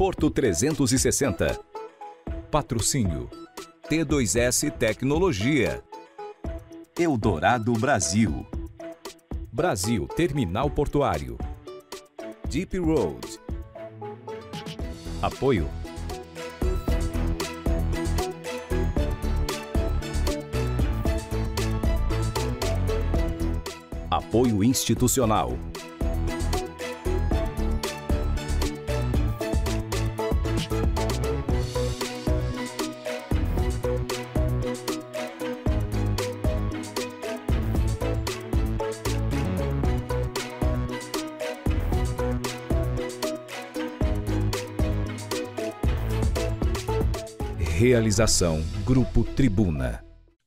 Porto 360. Patrocínio T2S Tecnologia. Eldorado Brasil. Brasil Terminal Portuário. Deep Road. Apoio Apoio institucional. Realização Grupo Tribuna.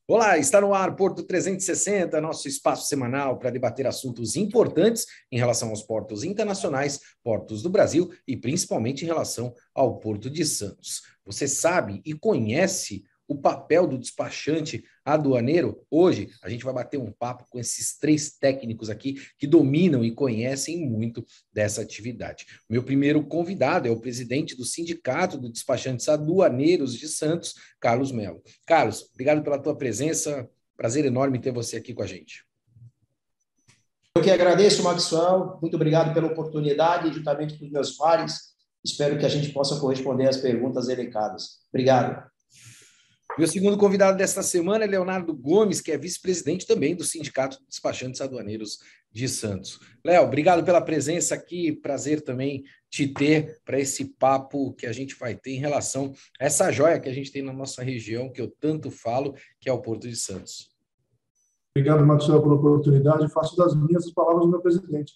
Olá, está no ar Porto 360, nosso espaço semanal para debater assuntos importantes em relação aos portos internacionais, portos do Brasil e principalmente em relação ao Porto de Santos. Você sabe e conhece o papel do despachante aduaneiro. Hoje a gente vai bater um papo com esses três técnicos aqui que dominam e conhecem muito dessa atividade. Meu primeiro convidado é o presidente do Sindicato de Despachantes Aduaneiros de Santos, Carlos Melo. Carlos, obrigado pela tua presença. Prazer enorme ter você aqui com a gente. Eu que agradeço, Maxwell. Muito obrigado pela oportunidade, juntamente com os meus pares. Espero que a gente possa corresponder às perguntas elencadas. Obrigado. Meu segundo convidado desta semana é Leonardo Gomes, que é vice-presidente também do Sindicato de Despachantes Aduaneiros de Santos. Léo, obrigado pela presença aqui. Prazer também te ter para esse papo que a gente vai ter em relação a essa joia que a gente tem na nossa região, que eu tanto falo, que é o Porto de Santos. Obrigado, Maxwell, pela oportunidade. Faço das minhas as palavras do meu presidente.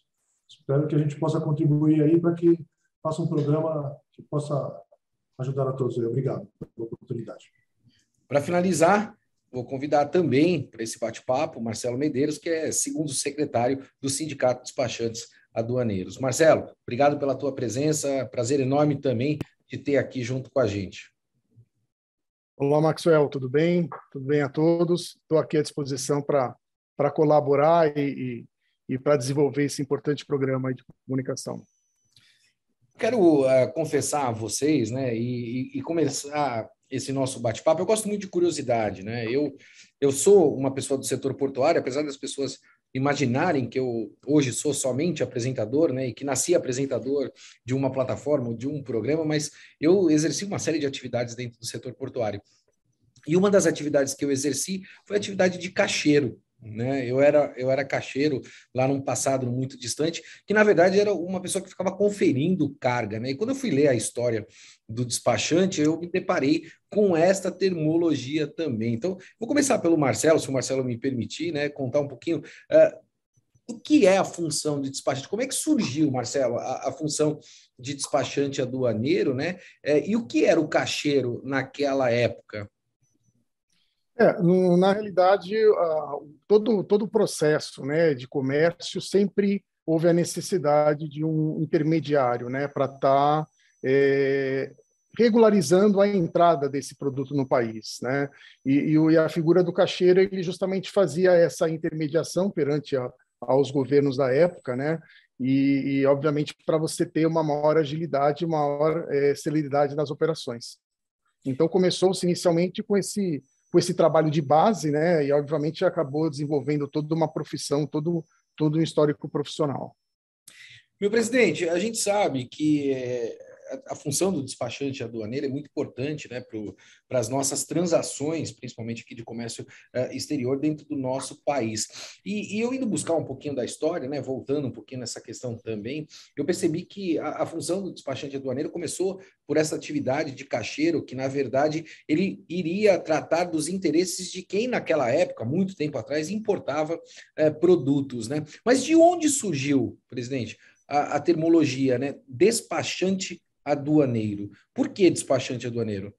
Espero que a gente possa contribuir aí para que faça um programa que possa ajudar a todos. Obrigado pela oportunidade. Para finalizar, vou convidar também para esse bate-papo Marcelo Medeiros, que é segundo secretário do Sindicato dos Despachantes Aduaneiros. Marcelo, obrigado pela tua presença, prazer enorme também de ter aqui junto com a gente. Olá, Maxwell, tudo bem? Tudo bem a todos? Estou aqui à disposição para colaborar e, e, e para desenvolver esse importante programa de comunicação. Quero uh, confessar a vocês, né, e, e, começar esse nosso bate-papo. Eu gosto muito de curiosidade, né? Eu, eu sou uma pessoa do setor portuário, apesar das pessoas imaginarem que eu hoje sou somente apresentador, né, e que nasci apresentador de uma plataforma, de um programa, mas eu exerci uma série de atividades dentro do setor portuário. E uma das atividades que eu exerci foi a atividade de caixeiro, né? Eu era eu era caixeiro lá num passado muito distante, que na verdade era uma pessoa que ficava conferindo carga, né? E quando eu fui ler a história do despachante, eu me deparei com esta termologia também. Então, vou começar pelo Marcelo, se o Marcelo me permitir, né, contar um pouquinho uh, o que é a função de despachante? Como é que surgiu, Marcelo, a, a função de despachante aduaneiro, né? É, e o que era o caixeiro naquela época? É, na realidade, todo, todo o processo né, de comércio sempre houve a necessidade de um intermediário né, para estar tá, é, regularizando a entrada desse produto no país. Né? E, e, a figura do caixeiro ele justamente fazia essa intermediação perante a, aos governos da época, né? e, e obviamente, para você ter uma maior agilidade, maior é, celeridade nas operações. Então, começou-se inicialmente com esse com esse trabalho de base, né? E obviamente acabou desenvolvendo toda uma profissão, todo todo um histórico profissional. Meu presidente, a gente sabe que é, a, função do despachante aduaneiro é muito importante né, para as nossas transações, principalmente aqui de comércio uh, exterior, dentro do nosso país. E, e, eu indo buscar um pouquinho da história, né, voltando um pouquinho nessa questão também, eu percebi que a, a função do despachante aduaneiro começou por essa atividade de caixeiro, que na verdade ele iria tratar dos interesses de quem naquela época, muito tempo atrás, importava uh, produtos. Né? Mas de onde surgiu, presidente? A, a, termologia, né? Despachante aduaneiro. Por que despachante aduaneiro?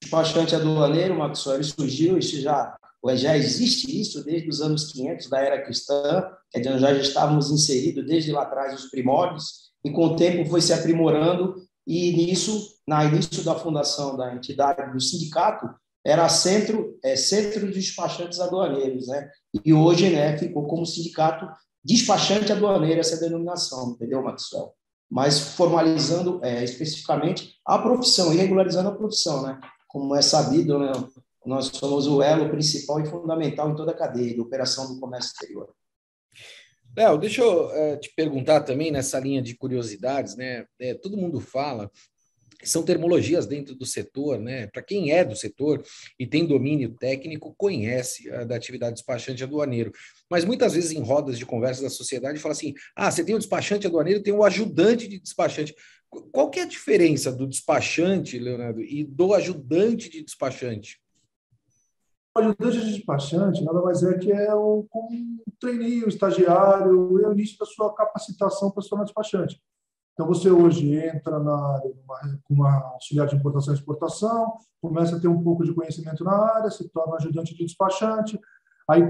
Despachante aduaneiro, Maxwell, ele surgiu, isso já, já existe isso desde os anos 500 da era cristã, dizer, já estávamos inseridos desde lá atrás os primórdios, e com o tempo foi se aprimorando, e nisso, na início da fundação da entidade do sindicato, era centro, é, centro de despachantes aduaneiros, né? E hoje, né, ficou como sindicato despachante aduaneiro essa denominação, entendeu, Maxwell? Mas formalizando é, especificamente a profissão e regularizando a profissão, né? Como é sabido, né? nós somos o elo principal e fundamental em toda a cadeia de operação do comércio exterior. Léo, deixa eu é, te perguntar também nessa linha de curiosidades, né? É, todo mundo fala são termologias dentro do setor, né? Para quem é do setor e tem domínio técnico, conhece a da atividade despachante aduaneiro. Mas muitas vezes em rodas de conversa da sociedade fala assim: ah, você tem o despachante aduaneiro, tem o ajudante de despachante. Qual que é a diferença do despachante, Leonardo, e do ajudante de despachante? O ajudante de despachante nada mais é que é um, um um estagiário, é o início da sua capacitação para se tornar despachante. Então, você hoje entra na área com uma auxiliar de importação e exportação, começa a ter um pouco de conhecimento na área, se torna ajudante de despachante. Aí,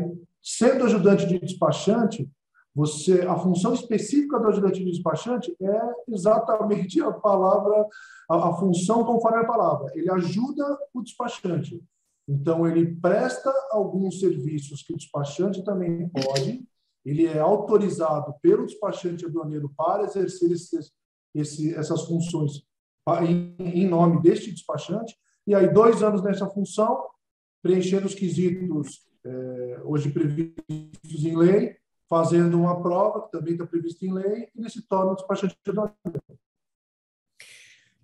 sendo ajudante de despachante, você a função específica do ajudante de despachante é exatamente a palavra, a, a função conforme a palavra. Ele ajuda o despachante. Então, ele presta alguns serviços que o despachante também pode, ele é autorizado pelo despachante aduaneiro para exercer esses, esse, essas funções em, em, nome deste despachante, e aí dois anos nessa função, preenchendo os quesitos é, hoje previstos em lei, fazendo uma prova, que também está prevista em lei, e ele se torna despachante aduaneiro.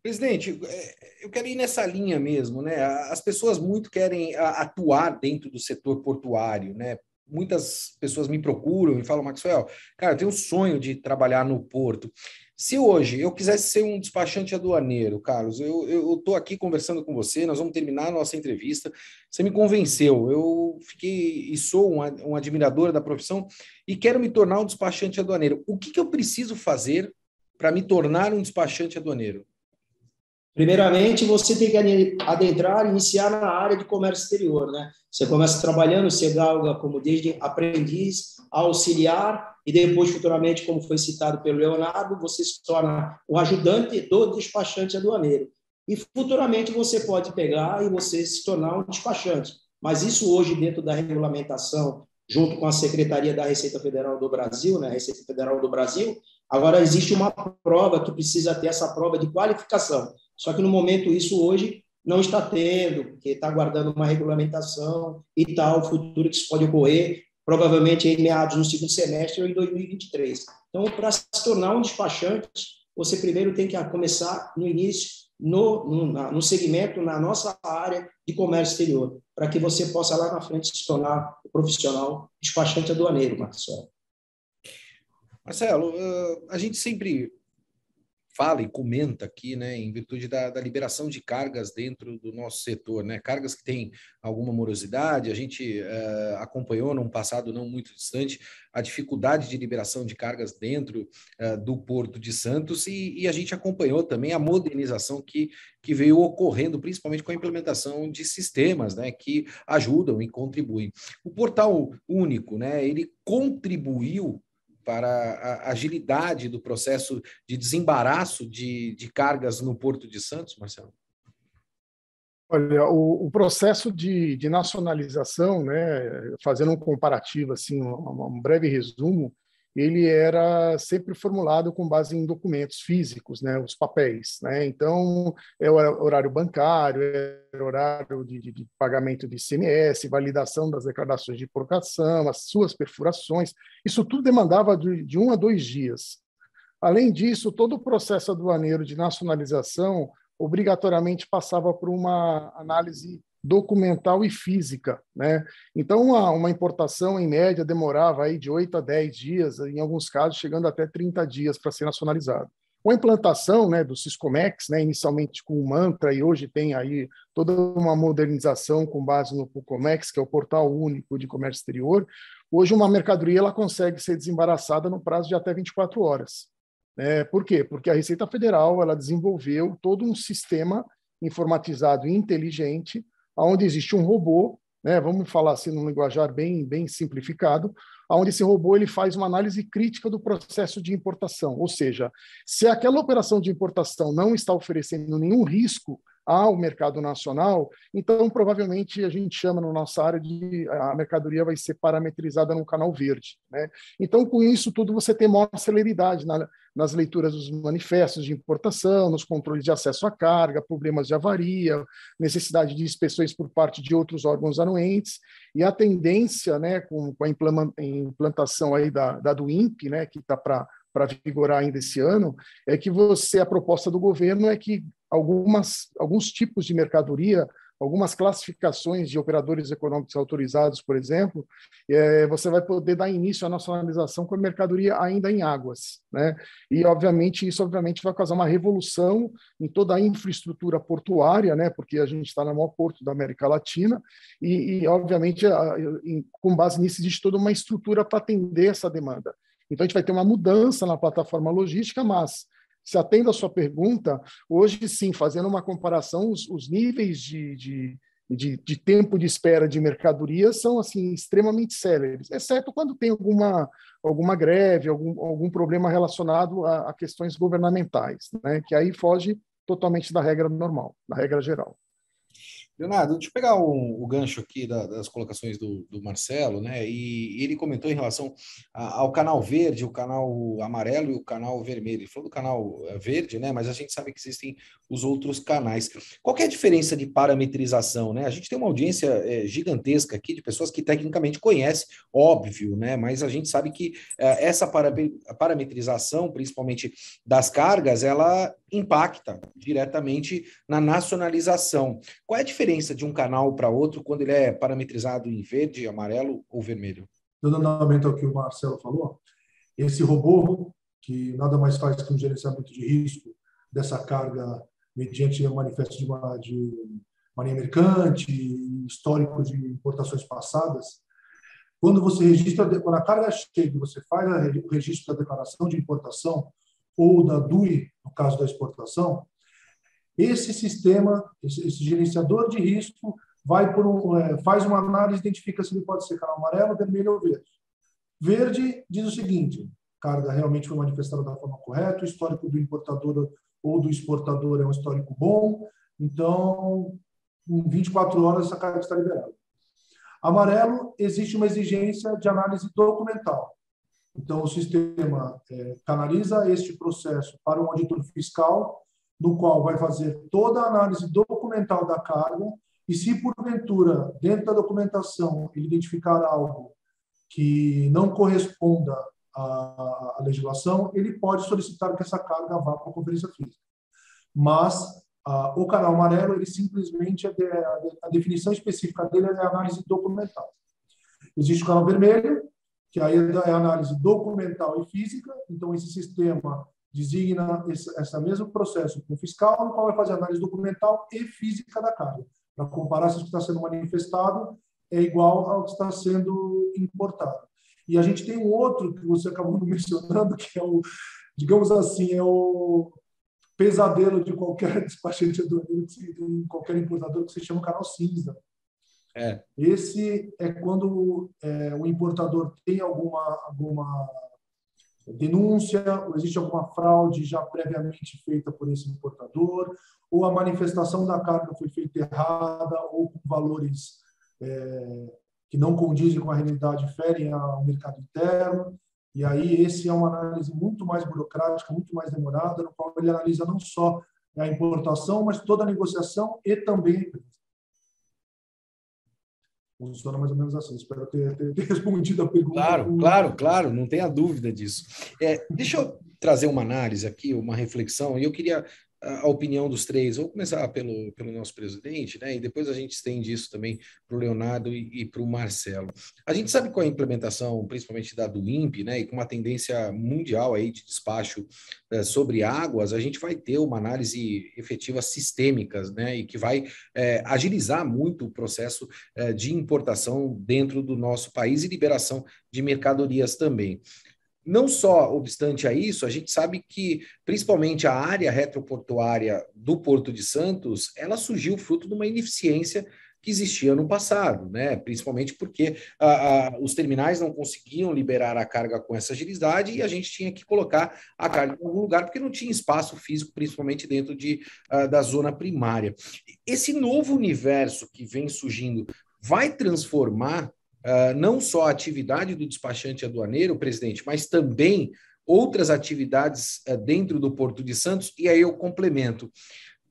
Presidente, é, eu quero ir nessa linha mesmo, né? As pessoas muito querem atuar dentro do setor portuário, né? Muitas pessoas me procuram e falam, Maxwell, cara, eu tenho um sonho de trabalhar no porto. Se hoje eu quisesse ser um despachante aduaneiro, Carlos, eu estou aqui conversando com você, nós vamos terminar a nossa entrevista. Você me convenceu, eu fiquei e sou um, um admirador da profissão e quero me tornar um despachante aduaneiro. O que, que eu preciso fazer para me tornar um despachante aduaneiro? Primeiramente, você tem que adentrar, iniciar na área de comércio exterior, né? Você começa trabalhando, você galga como desde aprendiz, auxiliar e depois futuramente, como foi citado pelo Leonardo, você se torna o ajudante do despachante aduaneiro. E futuramente você pode pegar e você se tornar um despachante. Mas isso hoje dentro da regulamentação, junto com a Secretaria da Receita Federal do Brasil, né, Receita Federal do Brasil, agora existe uma prova que precisa ter essa prova de qualificação. Só que no momento isso hoje não está tendo, porque está aguardando uma regulamentação e tal, futuro que isso pode ocorrer, provavelmente em meados no segundo semestre ou em 2023. Então, para se tornar um despachante, você primeiro tem que começar no início, no, no, no segmento, na nossa área de comércio exterior, para que você possa lá na frente se tornar profissional despachante aduaneiro, Marcelo. Marcelo, a gente sempre fala e comenta aqui, né, em virtude da, da, liberação de cargas dentro do nosso setor, né, cargas que têm alguma morosidade, a gente uh, acompanhou num passado não muito distante a dificuldade de liberação de cargas dentro uh, do Porto de Santos e, e, a gente acompanhou também a modernização que, que veio ocorrendo, principalmente com a implementação de sistemas, né, que ajudam e contribuem. O portal único, né, ele contribuiu para a agilidade do processo de desembaraço de, de cargas no Porto de Santos, Marcelo? Olha, o, o processo de, de, nacionalização, né, fazendo um comparativo, assim, um, um breve resumo, ele era sempre formulado com base em documentos físicos, né, os papéis. Né? Então, é horário bancário, é horário de, de, de, pagamento de ICMS, validação das declarações de importação, as suas perfurações. Isso tudo demandava de, de um a dois dias. Além disso, todo o processo aduaneiro de nacionalização obrigatoriamente passava por uma análise documental e física. Né? Então, uma, uma, importação, em média, demorava aí de 8 a 10 dias, em alguns casos, chegando até 30 dias para ser nacionalizado. A implantação né, do Siscomex, né, inicialmente com o Mantra, e hoje tem aí toda uma modernização com base no Pucomex, que é o portal único de comércio exterior, hoje uma mercadoria ela consegue ser desembaraçada no prazo de até 24 horas. É, por quê? Porque a Receita Federal ela desenvolveu todo um sistema informatizado e inteligente onde existe um robô, né, vamos falar assim num linguajar bem, bem simplificado, onde esse robô ele faz uma análise crítica do processo de importação, ou seja, se aquela operação de importação não está oferecendo nenhum risco ao mercado nacional, então provavelmente a gente chama na nossa área de a mercadoria vai ser parametrizada no canal verde. Né? Então, com isso tudo, você tem maior celeridade na, nas leituras dos manifestos de importação, nos controles de acesso à carga, problemas de avaria, necessidade de inspeções por parte de outros órgãos anuentes, e a tendência, né, com, com a implantação aí da, da do INPE, né, que está para para vigorar ainda esse ano, é que você a proposta do governo é que algumas alguns tipos de mercadoria, algumas classificações de operadores econômicos autorizados, por exemplo, é, você vai poder dar início à nacionalização com a mercadoria ainda em águas, né? E obviamente isso obviamente vai causar uma revolução em toda a infraestrutura portuária, né? Porque a gente está no maior porto da América Latina e, e obviamente a, em, com base nisso existe toda uma estrutura para atender essa demanda. Então, a gente vai ter uma mudança na plataforma logística, mas, se atendo à sua pergunta, hoje sim, fazendo uma comparação, os, os níveis de, de, de, de, tempo de espera de mercadorias são assim extremamente céleres, exceto quando tem alguma, alguma greve, algum, algum problema relacionado a, a questões governamentais, né? que aí foge totalmente da regra normal, da regra geral. Leonardo, deixa eu pegar o, o gancho aqui da, das colocações do, do, Marcelo, né? E, ele comentou em relação a, ao canal verde, o canal amarelo e o canal vermelho. Ele falou do canal eh, verde, né? Mas a gente sabe que existem os outros canais. Qual é a diferença de parametrização, né? A gente tem uma audiência é, gigantesca aqui de pessoas que tecnicamente conhecem, óbvio, né? Mas a gente sabe que é, essa para, parametrização, principalmente das cargas, ela impacta diretamente na nacionalização. Qual é a diferença de um canal para outro quando ele é parametrizado em verde, amarelo ou vermelho? Dando andamento ao que o Marcelo falou, esse robô, que nada mais faz que um gerenciamento de risco dessa carga mediante o manifesto de, uma, de marinha mercante, histórico de importações passadas, quando você registra, quando a carga chega, você faz o registro da declaração de importação, ou da DUI, no caso da exportação, esse sistema, esse, esse gerenciador de risco, vai por um, é, faz uma análise, identifica se ele pode ser canal amarelo, vermelho ou verde. Verde diz o seguinte: carga realmente foi manifestada da forma correta, o histórico do importador ou do exportador é um histórico bom, então em 24 horas essa carga está liberada. Amarelo, existe uma exigência de análise documental. Então, o sistema é, canaliza este processo para um auditor fiscal, no qual vai fazer toda a análise documental da carga, e se porventura, dentro da documentação, ele identificar algo que não corresponda à, à legislação, ele pode solicitar que essa carga vá para a conferência física. Mas o canal amarelo, ele simplesmente, a, a definição específica dele é a análise documental. Existe o canal vermelho, que aí é análise documental e física, então esse sistema designa esse, esse mesmo processo com o fiscal, no qual vai fazer análise documental e física da carga, para comparar se o que está sendo manifestado é igual ao que está sendo importado. E a gente tem um outro que você acabou mencionando, que é o, digamos assim, é o pesadelo de qualquer despachante aduaneiro, de qualquer importador, que se chama canal cinza. É. Esse é quando é, o importador tem alguma, alguma denúncia, ou existe alguma fraude já previamente feita por esse importador, ou a manifestação da carga foi feita errada, ou com valores é, que não condizem com a realidade, ferem ao mercado interno. E aí, esse é uma análise muito mais burocrática, muito mais demorada, no qual ele analisa não só a importação, mas toda a negociação e também funciona mais ou menos assim. Espero ter, ter, ter respondido a pergunta. Claro, claro, claro, não tenha dúvida disso. É, deixa eu trazer uma análise aqui, uma reflexão, e eu queria a opinião dos três. Vou começar pelo, pelo nosso presidente, né? E depois a gente estende isso também para o Leonardo e, e para o Marcelo. A gente sabe com a implementação, principalmente da do INPE, né? E com uma tendência mundial aí de despacho é, sobre águas, a gente vai ter uma análise efetiva sistêmicas, né? E que vai é, agilizar muito o processo é, de importação dentro do nosso país e liberação de mercadorias também. Não só obstante a isso, a gente sabe que, principalmente a área retroportuária do Porto de Santos, ela surgiu fruto de uma ineficiência que existia no passado, né? principalmente porque os terminais não conseguiam liberar a carga com essa agilidade e a gente tinha que colocar a carga em algum lugar porque não tinha espaço físico, principalmente dentro de, da zona primária. Esse novo universo que vem surgindo vai transformar uh, não só a atividade do despachante aduaneiro, presidente, mas também outras atividades uh, dentro do Porto de Santos, e aí eu complemento.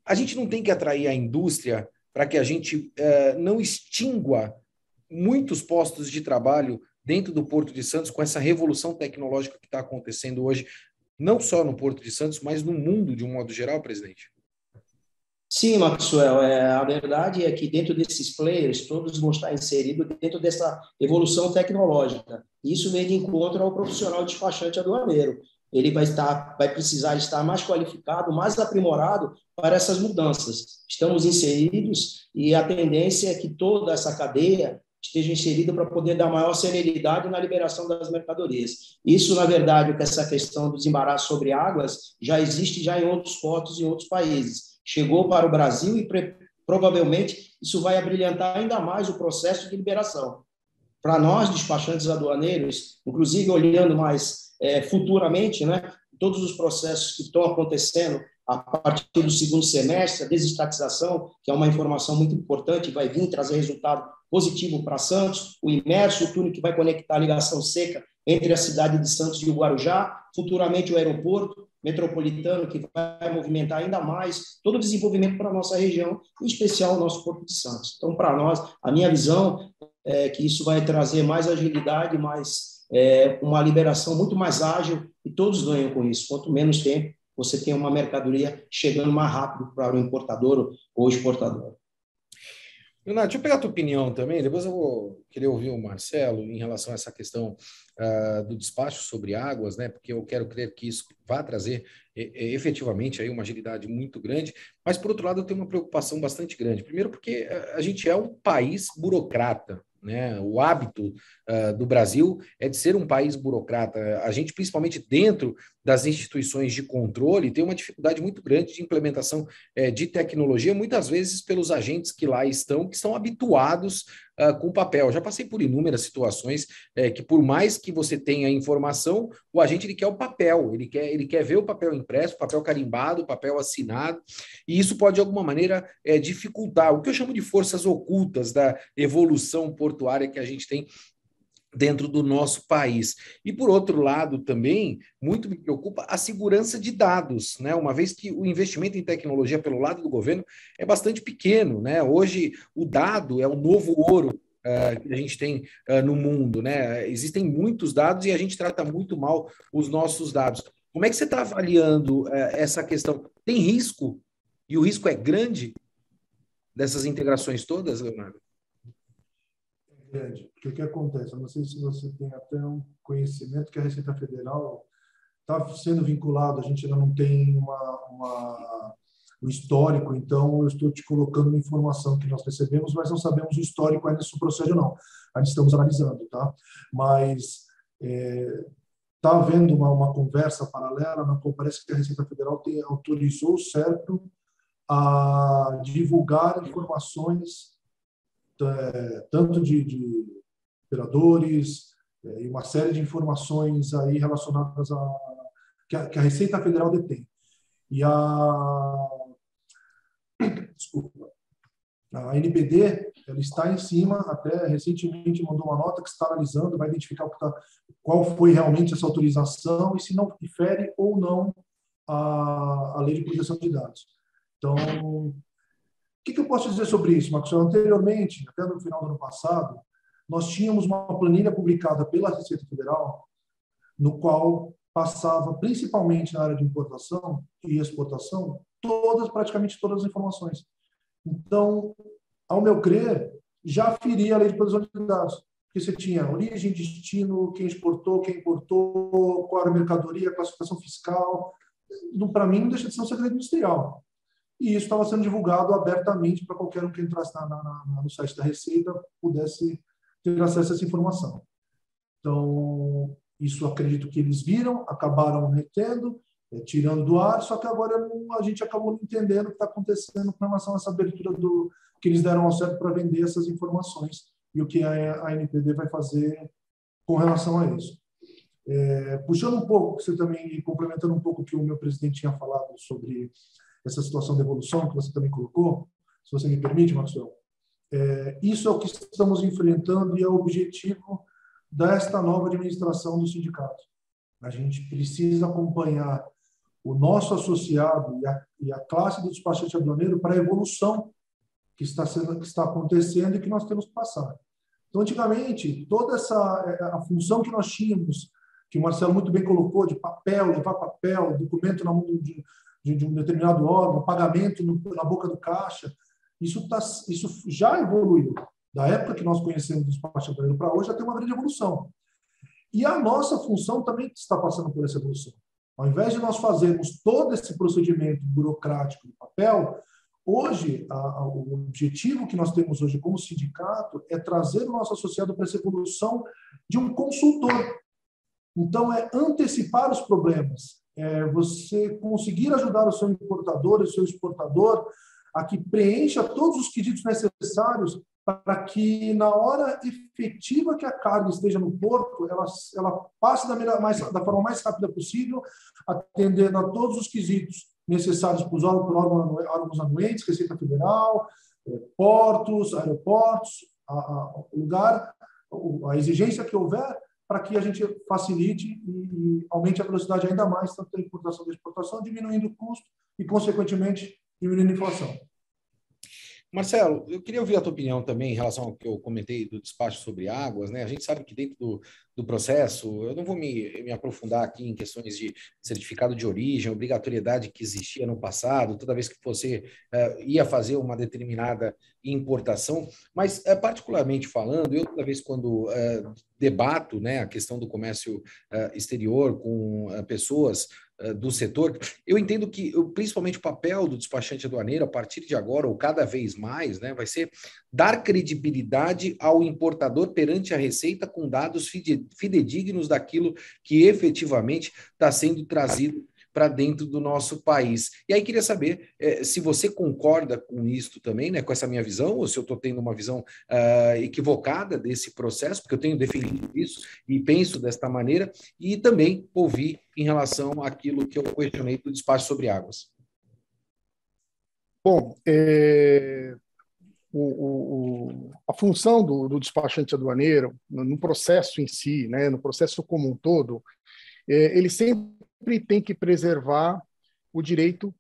A gente não tem que atrair a indústria para que a gente uh, não extingua muitos postos de trabalho dentro do Porto de Santos com essa revolução tecnológica que está acontecendo hoje, não só no Porto de Santos, mas no mundo de um modo geral, presidente? Sim, Maxwell, é, a verdade é que dentro desses players, todos vão estar inseridos dentro dessa evolução tecnológica. Isso vem de encontro ao profissional despachante aduaneiro. Ele vai, estar, vai precisar estar mais qualificado, mais aprimorado para essas mudanças. Estamos inseridos e a tendência é que toda essa cadeia esteja inserida para poder dar maior celeridade na liberação das mercadorias. Isso, na verdade, que essa questão dos embaraços sobre águas já existe já em outros portos em outros países chegou para o Brasil e provavelmente isso vai abrilhantar ainda mais o processo de liberação. Para nós, despachantes aduaneiros, inclusive olhando mais é, futuramente, né, todos os processos que estão acontecendo a partir do segundo semestre, a desestatização, que é uma informação muito importante, vai vir trazer resultado positivo para Santos, o imerso, o túnel que vai conectar a ligação seca entre a cidade de Santos e o Guarujá, futuramente o aeroporto, metropolitano que vai movimentar ainda mais todo o desenvolvimento para a nossa região, em especial o nosso Porto de Santos. Então, para nós, a minha visão é que isso vai trazer mais agilidade, mais é, uma liberação muito mais ágil e todos ganham com isso. Quanto menos tempo você tem uma mercadoria chegando mais rápido para o importador ou exportador. Leonardo, deixa eu pegar a tua opinião também, depois eu vou querer ouvir o Marcelo em relação a essa questão uh, do despacho sobre águas, né? Porque eu quero crer que isso vai trazer efetivamente aí uma agilidade muito grande, mas por outro lado eu tenho uma preocupação bastante grande. Primeiro porque a gente é um país burocrata, né? O hábito uh, do Brasil é de ser um país burocrata. A gente, principalmente dentro das instituições de controle, tem uma dificuldade muito grande de implementação uh, de tecnologia, muitas vezes pelos agentes que lá estão, que estão habituados uh, com papel. Já passei por inúmeras situações uh, que, por mais que você tenha informação, o agente ele quer o papel, ele quer, ele quer ver o papel impresso, o papel carimbado, o papel assinado, e isso pode, de alguma maneira, uh, dificultar o que eu chamo de forças ocultas da evolução portuária que a gente tem dentro do nosso país. E por outro lado também, muito me preocupa a segurança de dados, né? Uma vez que o investimento em tecnologia pelo lado do governo é bastante pequeno, né? Hoje o dado é o novo ouro Uh, que a gente tem uh, no mundo, né? Existem muitos dados e a gente trata muito mal os nossos dados. Como é que você está avaliando uh, essa questão? Tem risco? E o risco é grande dessas integrações todas, Leonardo? Grande. Porque o que acontece? Eu não sei se você tem até um conhecimento que a Receita Federal está sendo vinculado, a gente ainda não tem uma, uma, um histórico, então eu estou te colocando uma informação que nós recebemos, mas não sabemos o histórico ainda se procede ou não. Ainda estamos analisando, tá? Mas é, está havendo uma, uma conversa paralela, na qual parece que a Receita Federal tem, autorizou o CERPRO a divulgar informações tanto de, de operadores é, e uma série de informações aí relacionadas a que a, que a Receita Federal detém. E a desculpa, a NPD ela está em cima, até recentemente mandou uma nota que está analisando, vai identificar tá, qual foi realmente essa autorização e se não difere ou não a, a lei de proteção de dados. Então, que, que eu posso dizer sobre isso, Marcos? Anteriormente, até no final do ano passado, nós tínhamos uma planilha publicada pela Receita Federal, no qual passava, principalmente na área de importação e exportação, todas, praticamente todas as informações. Então, ao meu crer, já feria a lei de proteção de dados, porque você tinha origem, destino, quem exportou, quem importou, qual era a mercadoria, classificação fiscal. Para mim, não deixa de ser um segredo industrial e isso estava sendo divulgado abertamente para qualquer um que entrasse na, na, no site da Receita pudesse ter acesso a essa informação. Então, isso acredito que eles viram, acabaram retendo, é, tirando do ar, só que agora a gente acabou entendendo o que está acontecendo com relação a essa abertura do, que eles deram ao certo para vender essas informações e o que a, a NPD vai fazer com relação a isso. É, puxando um pouco, você também complementando um pouco o que o meu presidente tinha falado sobre essa situação de evolução que você também colocou, se você me permite, Maxwell. É, isso é o que estamos enfrentando e é o objetivo desta nova administração do sindicato. A gente precisa acompanhar o nosso associado e a, e a classe do despachante aduaneiro para a evolução que está, sendo, que está acontecendo e que nós temos que passar. Então, antigamente, toda essa a função que nós tínhamos, que o Marcelo muito bem colocou, de papel, levar papel, documento na mão de, de, de um determinado órgão, pagamento no, na boca do caixa, isso, tá, isso já evoluiu. Da época que nós conhecemos o despachante aduaneiro para hoje, já tem uma grande evolução. E a nossa função também está passando por essa evolução. Ao invés de nós fazermos todo esse procedimento burocrático no papel, hoje a, a, o objetivo que nós temos hoje como sindicato é trazer o nosso associado para essa evolução de um consultor. Então, é antecipar os problemas, é você conseguir ajudar o seu importador, o seu exportador, a que preencha todos os quesitos necessários para que na hora efetiva que a carga esteja no porto, ela, ela passe da, melhor, mais, da forma mais rápida possível, atendendo a todos os quesitos necessários para os órgãos, órgãos anuentes, Receita Federal, eh, portos, aeroportos, a, lugar, a exigência que houver para que a gente facilite e, e aumente a velocidade ainda mais, tanto da importação da exportação, diminuindo o custo e, consequentemente, diminuindo a inflação. Marcelo, eu queria ouvir a tua opinião também em relação ao que eu comentei do despacho sobre águas. Né? A gente sabe que dentro do, do processo, eu não vou me, me aprofundar aqui em questões de certificado de origem, obrigatoriedade que existia no passado, toda vez que você uh, ia fazer uma determinada importação, mas uh, particularmente falando, eu toda vez quando uh, debato né, a questão do comércio exterior com pessoas do setor, eu entendo que principalmente o papel do despachante aduaneiro, a partir de agora, ou cada vez mais, né, vai ser dar credibilidade ao importador perante a Receita com dados fidedignos daquilo que efetivamente está sendo trazido para dentro do nosso país. E aí queria saber eh, se você concorda com isso também, né, com essa minha visão, ou se eu estou tendo uma visão uh, equivocada desse processo, porque eu tenho definido isso e penso desta maneira, e também ouvir em relação àquilo que eu questionei do despacho sobre águas. Bom, é, o, o, a função do, do, despachante aduaneiro, no, no, processo em si, né, no processo como um todo, é, ele sempre sempre tem que preservar o direito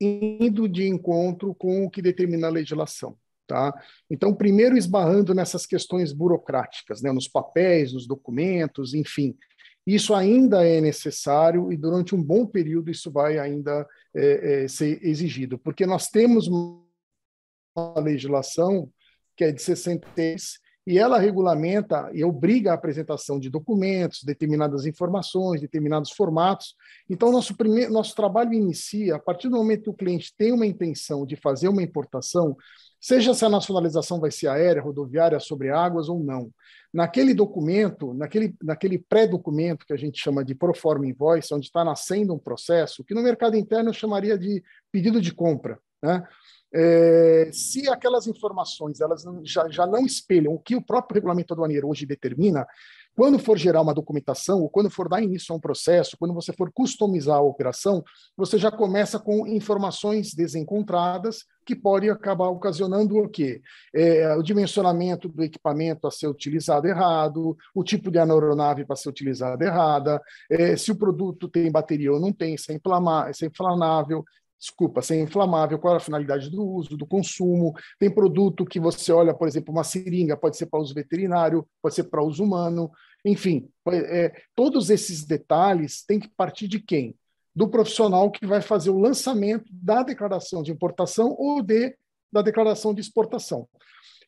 indo de encontro com o que determina a legislação. Tá? Então, primeiro esbarrando nessas questões burocráticas, né, nos papéis, nos documentos, enfim. Isso ainda é necessário e durante um bom período isso vai ainda é, é, ser exigido, porque nós temos uma legislação que é de 66 e ela regulamenta e obriga a apresentação de documentos, determinadas informações, determinados formatos. Então, nosso, primeiro, nosso trabalho inicia a partir do momento que o cliente tem uma intenção de fazer uma importação, seja se a nacionalização vai ser aérea, rodoviária, sobre águas ou não. Naquele documento, naquele, naquele pré-documento que a gente chama de proforma invoice, onde está nascendo um processo, que no mercado interno eu chamaria de pedido de compra, né? É, se aquelas informações elas já, já não espelham o que o próprio regulamento aduaneiro hoje determina, quando for gerar uma documentação, ou quando for dar início a um processo, quando você for customizar a operação, você já começa com informações desencontradas que pode acabar ocasionando o quê? É, o dimensionamento do equipamento a ser utilizado errado, o tipo de aeronave para ser utilizada errada, é, se o produto tem bateria ou não tem, se é, é inflamável, desculpa, ser inflamável, qual é a finalidade do uso, do consumo. Tem produto que você olha, por exemplo, uma seringa, pode ser para uso veterinário, pode ser para uso humano, enfim, é, todos esses detalhes têm que partir de quem? Do profissional que vai fazer o lançamento da declaração de importação ou de, da declaração de exportação.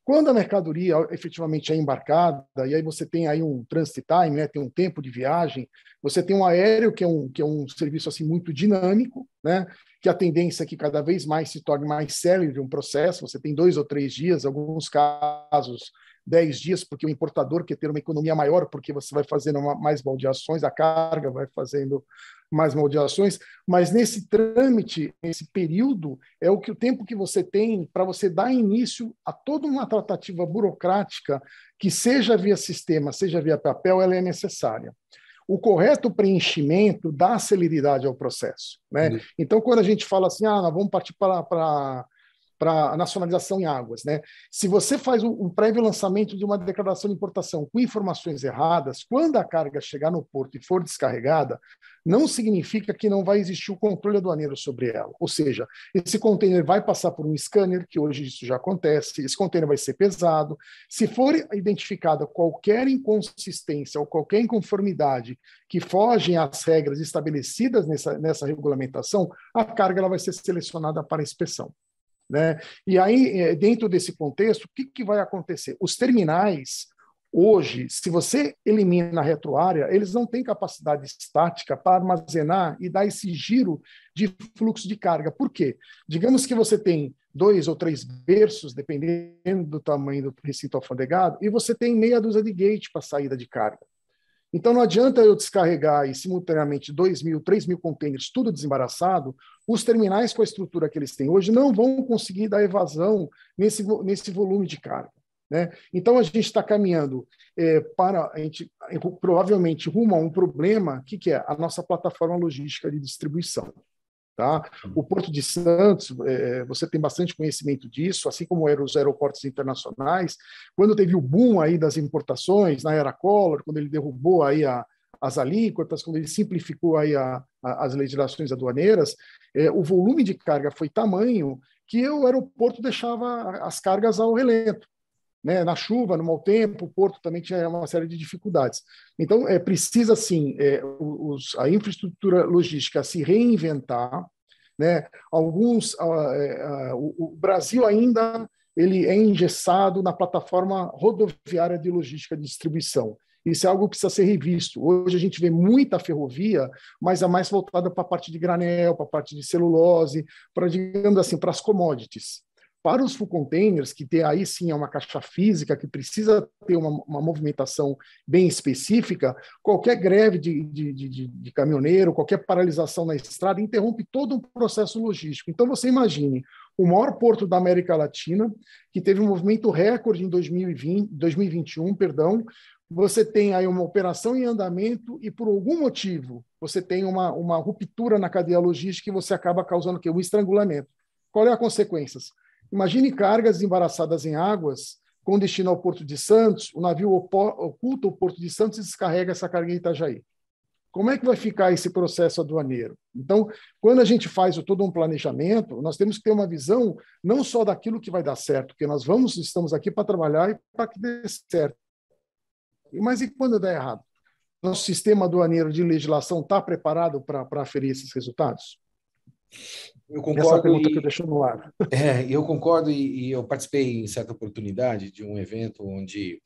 Quando a mercadoria efetivamente é embarcada, e aí você tem aí um transit time, né, tem um tempo de viagem, você tem um aéreo que é um, que é um serviço assim muito dinâmico, né, que a tendência é que cada vez mais se torne mais célebre um processo, você tem dois ou três dias, alguns casos 10 dias, porque o importador quer ter uma economia maior, porque você vai fazendo mais baldeações, a carga vai fazendo mais baldeações, mas nesse trâmite, nesse período, é o que o tempo que você tem para você dar início a toda uma tratativa burocrática que seja via sistema, seja via papel, ela é necessária o correto preenchimento dá celeridade ao processo. Né? Uhum. Então, quando a gente fala assim, ah, nós vamos partir para, para a nacionalização em águas. Né? Se você faz um prévio lançamento de uma declaração de importação com informações erradas, quando a carga chegar no porto e for descarregada, não significa que não vai existir o controle aduaneiro sobre ela. Ou seja, esse container vai passar por um scanner, que hoje isso já acontece, esse container vai ser pesado. Se for identificada qualquer inconsistência ou qualquer inconformidade que fogem às regras estabelecidas nessa, nessa regulamentação, a carga ela vai ser selecionada para inspeção. Né? E aí, é, dentro desse contexto, o que, que vai acontecer? Os terminais, hoje, se você elimina a retroárea, eles não têm capacidade estática para armazenar e dar esse giro de fluxo de carga. Por quê? Digamos que você tem dois ou três berços, dependendo do tamanho do recinto alfandegado, e você tem meia dúzia de gate para saída de carga. Então não adianta eu descarregar aí simultaneamente 2 mil, 3 mil containers, tudo desembaraçado, os terminais com a estrutura que eles têm hoje não vão conseguir dar evasão nesse, nesse volume de carga. Né? Então a gente está caminhando é, para a gente provavelmente rumo a um problema que, que é a nossa plataforma logística de distribuição. Tá? O Porto de Santos, é, você tem bastante conhecimento disso, assim como eram os aeroportos internacionais. Quando teve o boom aí das importações, na era Collor, quando ele derrubou aí a, as alíquotas, quando ele simplificou aí a, a, as legislações aduaneiras, é, o volume de carga foi tamanho que o aeroporto deixava as cargas ao relento. Né, na chuva, no mau tempo, o porto também tinha uma série de dificuldades. Então, é, precisa, sim, é, os, a infraestrutura logística se reinventar. Né? Alguns, é, o, o, Brasil ainda ele é engessado na plataforma rodoviária de logística de distribuição. Isso é algo que precisa ser revisto. Hoje a gente vê muita ferrovia, mas é mais voltada para a parte de granel, para a parte de celulose, para, digamos assim, para as commodities. Para os full containers, que tem aí sim é uma caixa física que precisa ter uma, uma movimentação bem específica, qualquer greve de, de, de, de, caminhoneiro, qualquer paralisação na estrada interrompe todo um processo logístico. Então você imagine o maior porto da América Latina, que teve um movimento recorde em 2020, 2021, perdão, você tem aí uma operação em andamento e, por algum motivo, você tem uma, uma ruptura na cadeia logística e você acaba causando o quê? Um estrangulamento. Qual é a consequência? Imagine cargas embaraçadas em águas com destino ao Porto de Santos, o navio oculta o Porto de Santos e descarrega essa carga em Itajaí. Como é que vai ficar esse processo aduaneiro? Então, quando a gente faz todo um planejamento, nós temos que ter uma visão não só daquilo que vai dar certo, porque nós vamos, estamos aqui para trabalhar e para que dê certo, mas e quando der errado? Nosso sistema aduaneiro de legislação está preparado para aferir esses resultados? Eu concordo. Essa pergunta e, que eu deixo no ar. É, eu concordo e, e, eu participei em certa oportunidade de um evento onde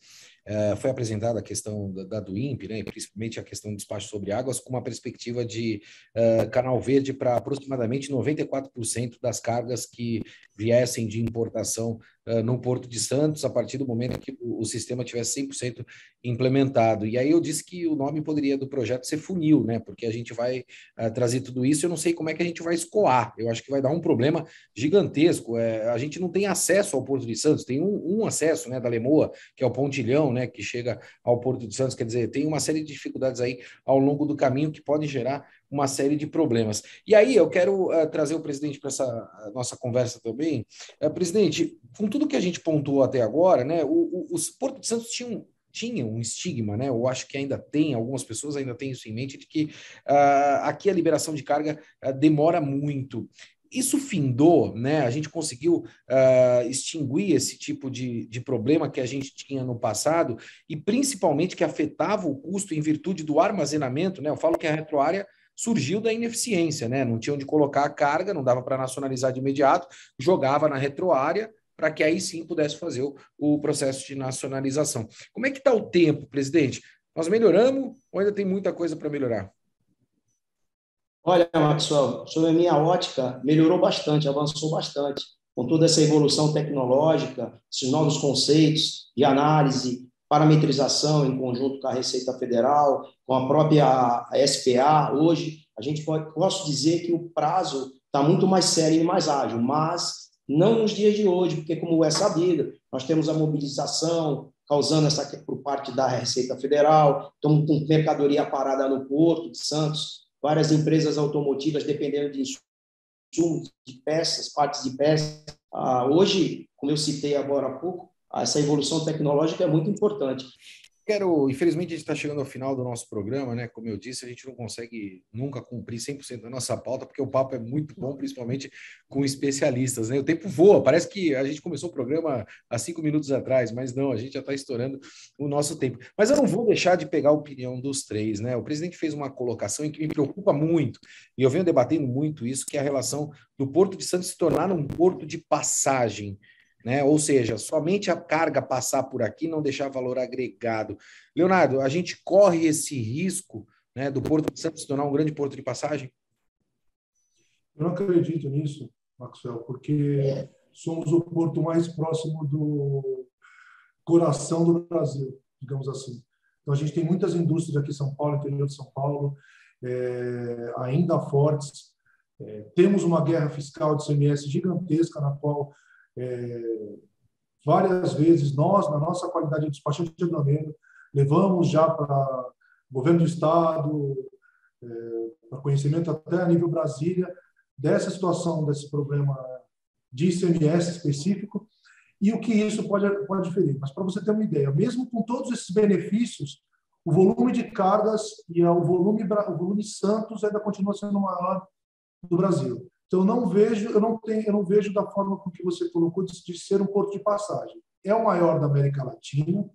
é, foi apresentada a questão da, da do INPE, né, principalmente a questão do despacho sobre águas, com uma perspectiva de uh, canal verde para aproximadamente 94% das cargas que viessem de importação no Porto de Santos, a partir do momento que o, sistema tivesse 100% implementado. E aí eu disse que o nome poderia do projeto ser funil, né, porque a gente vai uh, trazer tudo isso, eu não sei como é que a gente vai escoar, eu acho que vai dar um problema gigantesco. É, a gente não tem acesso ao Porto de Santos, tem um, um acesso né, da Lemoa, que é o Pontilhão, né, que chega ao Porto de Santos, quer dizer, tem uma série de dificuldades aí ao longo do caminho que podem gerar uma série de problemas. E aí eu quero uh, trazer o presidente para essa nossa conversa também. Uh, presidente, com tudo que a gente pontuou até agora, né, o, o, os Porto de Santos tinham tinha um estigma, né? Eu acho que ainda tem, algumas pessoas ainda têm isso em mente, de que uh, aqui a liberação de carga uh, demora muito isso findou, né? A gente conseguiu uh, extinguir esse tipo de, de problema que a gente tinha no passado e principalmente que afetava o custo em virtude do armazenamento, né? Eu falo que a retroárea surgiu da ineficiência, né? Não tinha onde colocar a carga, não dava para nacionalizar de imediato, jogava na retroárea para que aí sim pudesse fazer o, o processo de nacionalização. Como é que está o tempo, presidente? Nós melhoramos ou ainda tem muita coisa para melhorar? Olha, Maxwell, sobre a minha ótica, melhorou bastante, avançou bastante. com toda essa evolução tecnológica, esses novos conceitos de análise, parametrização em conjunto com a Receita Federal, com a própria SPA, hoje a gente pode, posso dizer que o prazo está muito mais sério e mais ágil, mas não nos dias de hoje, porque como é sabido, nós temos a mobilização causando essa por parte da Receita Federal, estamos com mercadoria parada no Porto de Santos, várias empresas automotivas dependendo de insumos, de peças, partes de peças. Ah, hoje, como eu citei agora há pouco, essa evolução tecnológica é muito importante. Quero, infelizmente, a gente está chegando ao final do nosso programa, né? Como eu disse, a gente não consegue nunca cumprir 100% da nossa pauta, porque o papo é muito bom, principalmente com especialistas, né? O tempo voa, parece que a gente começou o programa há cinco minutos atrás, mas não, a gente já está estourando o nosso tempo. Mas eu não vou deixar de pegar a opinião dos três, né? O presidente fez uma colocação em que me preocupa muito, e eu venho debatendo muito isso, que é a relação do Porto de Santos se tornar um porto de passagem né? Ou seja, somente a carga passar por aqui não deixar valor agregado. Leonardo, a gente corre esse risco né, do Porto de Santos se tornar um grande porto de passagem? Eu não acredito nisso, Maxwell, porque somos o porto mais próximo do coração do Brasil, digamos assim. Então, a gente tem muitas indústrias aqui em São Paulo, interior de São Paulo, é, ainda fortes. É, temos uma guerra fiscal de CMS gigantesca, na qual várias vezes nós, na nossa qualidade de despachante de aduaneiro, levamos já para governo do Estado, é, para conhecimento até a nível Brasília, dessa situação, desse problema de ICMS específico, e o que isso pode, pode diferir. Mas, para você ter uma ideia, mesmo com todos esses benefícios, o volume de cargas e o volume, o volume Santos ainda continua sendo maior do Brasil. Então, eu não vejo, eu não tenho, eu não vejo da forma com que você colocou de, de ser um porto de passagem. É o maior da América Latina,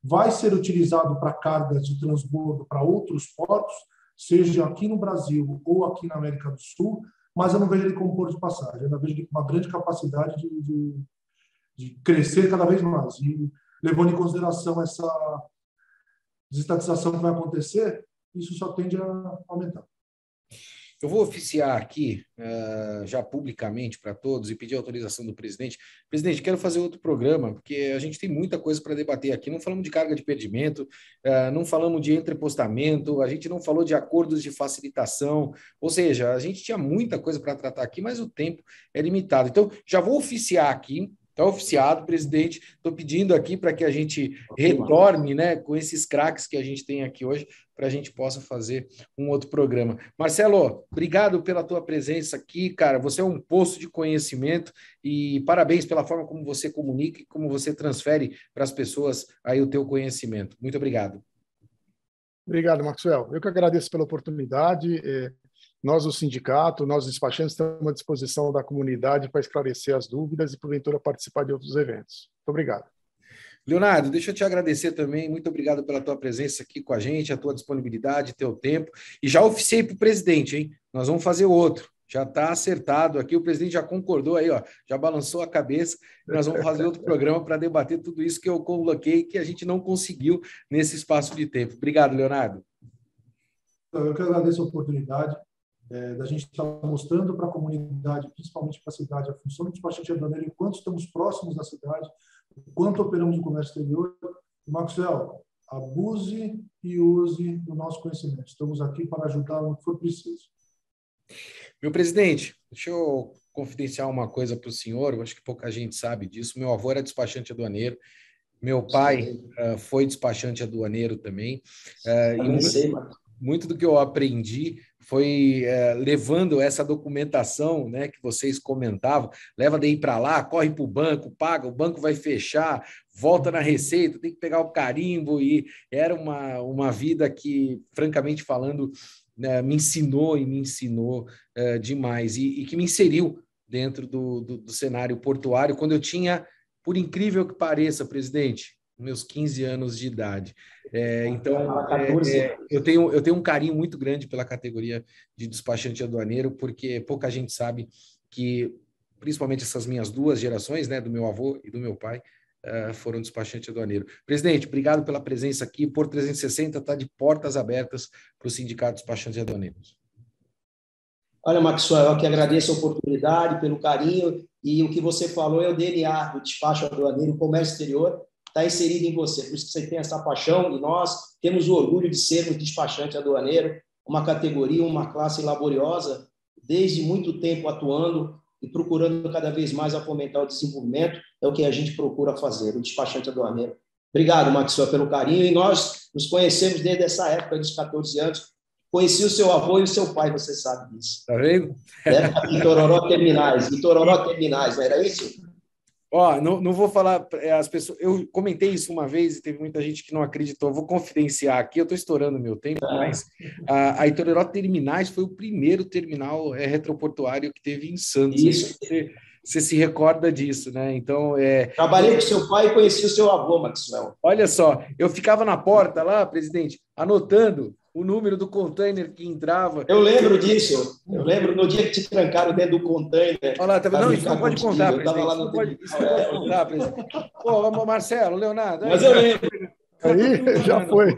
vai ser utilizado para cargas de transbordo para outros portos, seja aqui no Brasil ou aqui na América do Sul, mas eu não vejo ele como porto de passagem. Eu vejo ele com uma grande capacidade de, de, de crescer cada vez mais. E levando em consideração essa desestatização que vai acontecer, isso só tende a aumentar. Eu vou oficiar aqui, uh, já publicamente para todos, e pedir autorização do presidente. Presidente, quero fazer outro programa, porque a gente tem muita coisa para debater aqui. Não falamos de carga de perdimento, uh, não falamos de entrepostamento, a gente não falou de acordos de facilitação, ou seja, a gente tinha muita coisa para tratar aqui, mas o tempo é limitado. Então, já vou oficiar aqui Está oficiado, presidente. Estou pedindo aqui para que a gente retorne né, com esses craques que a gente tem aqui hoje, para a gente possa fazer um outro programa. Marcelo, obrigado pela tua presença aqui, cara. Você é um poço de conhecimento e parabéns pela forma como você comunica e como você transfere para as pessoas aí o teu conhecimento. Muito obrigado. Obrigado, Maxwell. Eu que agradeço pela oportunidade. É, nós, o sindicato, nós, despachantes, estamos à disposição da comunidade para esclarecer as dúvidas e, porventura, participar de outros eventos. Muito obrigado. Leonardo, deixa eu te agradecer também. Muito obrigado pela tua presença aqui com a gente, a tua disponibilidade, teu tempo. E já oficiei para o presidente, hein? Nós vamos fazer outro. Já está acertado aqui, o presidente já concordou aí, ó, já balançou a cabeça. Nós vamos fazer outro programa para debater tudo isso que eu coloquei que a gente não conseguiu nesse espaço de tempo. Obrigado, Leonardo. Eu que agradeço a oportunidade é, da gente estar tá mostrando para a comunidade, principalmente para a cidade, a função do despachante aduaneiro, o quanto estamos próximos da cidade, o quanto operamos no comércio exterior. Maxwell, abuse e use do nosso conhecimento. Estamos aqui para ajudar no que for preciso. Meu presidente, deixa eu confidenciar uma coisa para o senhor, eu acho que pouca gente sabe disso. Meu avô era despachante aduaneiro, meu pai uh, foi despachante aduaneiro também. Uh, e muito, sei, muito do que eu aprendi foi é, levando essa documentação né, que vocês comentavam, leva daí para lá, corre para o banco, paga, o banco vai fechar, volta na receita, tem que pegar o carimbo, e era uma, uma vida que, francamente falando, né, me ensinou e me ensinou é, demais, e, e, que me inseriu dentro do, do, do cenário portuário quando eu tinha, por incrível que pareça, presidente, meus 15 anos de idade. É, então, é, é, eu, tenho, eu tenho um carinho muito grande pela categoria de despachante aduaneiro, porque pouca gente sabe que, principalmente essas minhas duas gerações, né, do meu avô e do meu pai, uh, foram despachante aduaneiro. Presidente, obrigado pela presença aqui. Por 360 está de portas abertas para o Sindicato Despachante Aduaneiros. Olha, Maxwell, eu que agradeço a oportunidade, pelo carinho e o que você falou é o DNA do despacho aduaneiro, comércio exterior, está inserido em você. Por isso que você tem essa paixão e nós temos o orgulho de sermos despachante aduaneiro, uma categoria, uma classe laboriosa, desde muito tempo atuando e procurando cada vez mais fomentar o desenvolvimento, é o que a gente procura fazer, o despachante aduaneiro. Obrigado, Maxwell, pelo carinho. E nós nos conhecemos desde essa época dos 14 anos. Conheci o seu avô e o seu pai, você sabe disso. Tá vendo? Época de Tororó Terminais. De Tororó Terminais, não era isso? Ó, não, não vou falar é, as pessoas. Eu comentei isso uma vez e teve muita gente que não acreditou. vou confidenciar aqui. Eu estou estourando meu tempo, ah. mas a, a Itororó Terminais foi o primeiro terminal é, retroportuário que teve em Santos. Isso. Você, você se recorda disso, né? Então, é. Trabalhei com seu pai e conheci o seu avô, Maxwell. Olha só, eu ficava na porta lá, presidente, anotando o número do container que entrava. Eu lembro disso. Eu lembro no dia que te trancaram dentro do container. Olha lá, tá? Não, isso não pode contar, presidente. Lá no... Não pode, isso não pode contar, presidente. Pô, Marcelo, Leonardo. Mas eu lembro. Aí, já foi.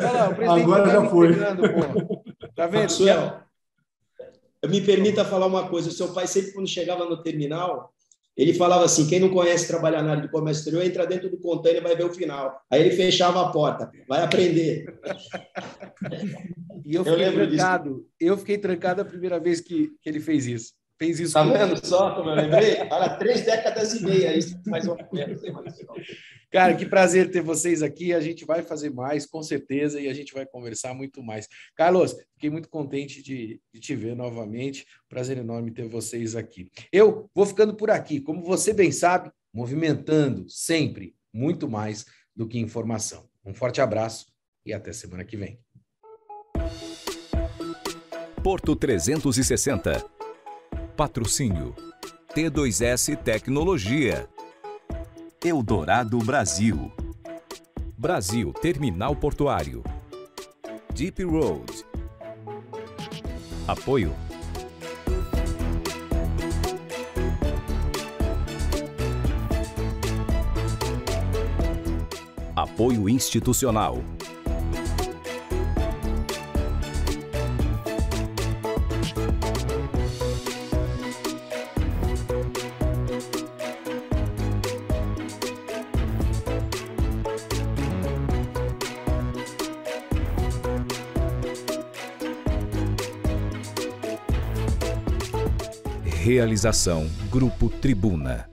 Lá, Agora tá já foi. Tá vendo? Maxwell, me permita falar uma coisa. O seu pai sempre, quando chegava no terminal, ele falava assim: quem não conhece trabalhar na área do comércio exterior, entra dentro do container e vai ver o final. Aí ele fechava a porta, vai aprender. E eu fiquei eu trancado. Disso. Eu fiquei trancado a primeira vez que, que ele fez isso. Fez isso. Tá vendo só como eu lembrei? Olha, três décadas e meia, isso mais menos. Cara, que prazer ter vocês aqui. A gente vai fazer mais, com certeza, e a gente vai conversar muito mais. Carlos, fiquei muito contente de, de te ver novamente. Prazer enorme ter vocês aqui. Eu vou ficando por aqui, como você bem sabe, movimentando sempre muito mais do que informação. Um forte abraço e até semana que vem. Porto 360. Patrocínio T2S Tecnologia. Eldorado Brasil. Brasil Terminal Portuário. Deep Road. Apoio. Apoio institucional. Realização Grupo Tribuna.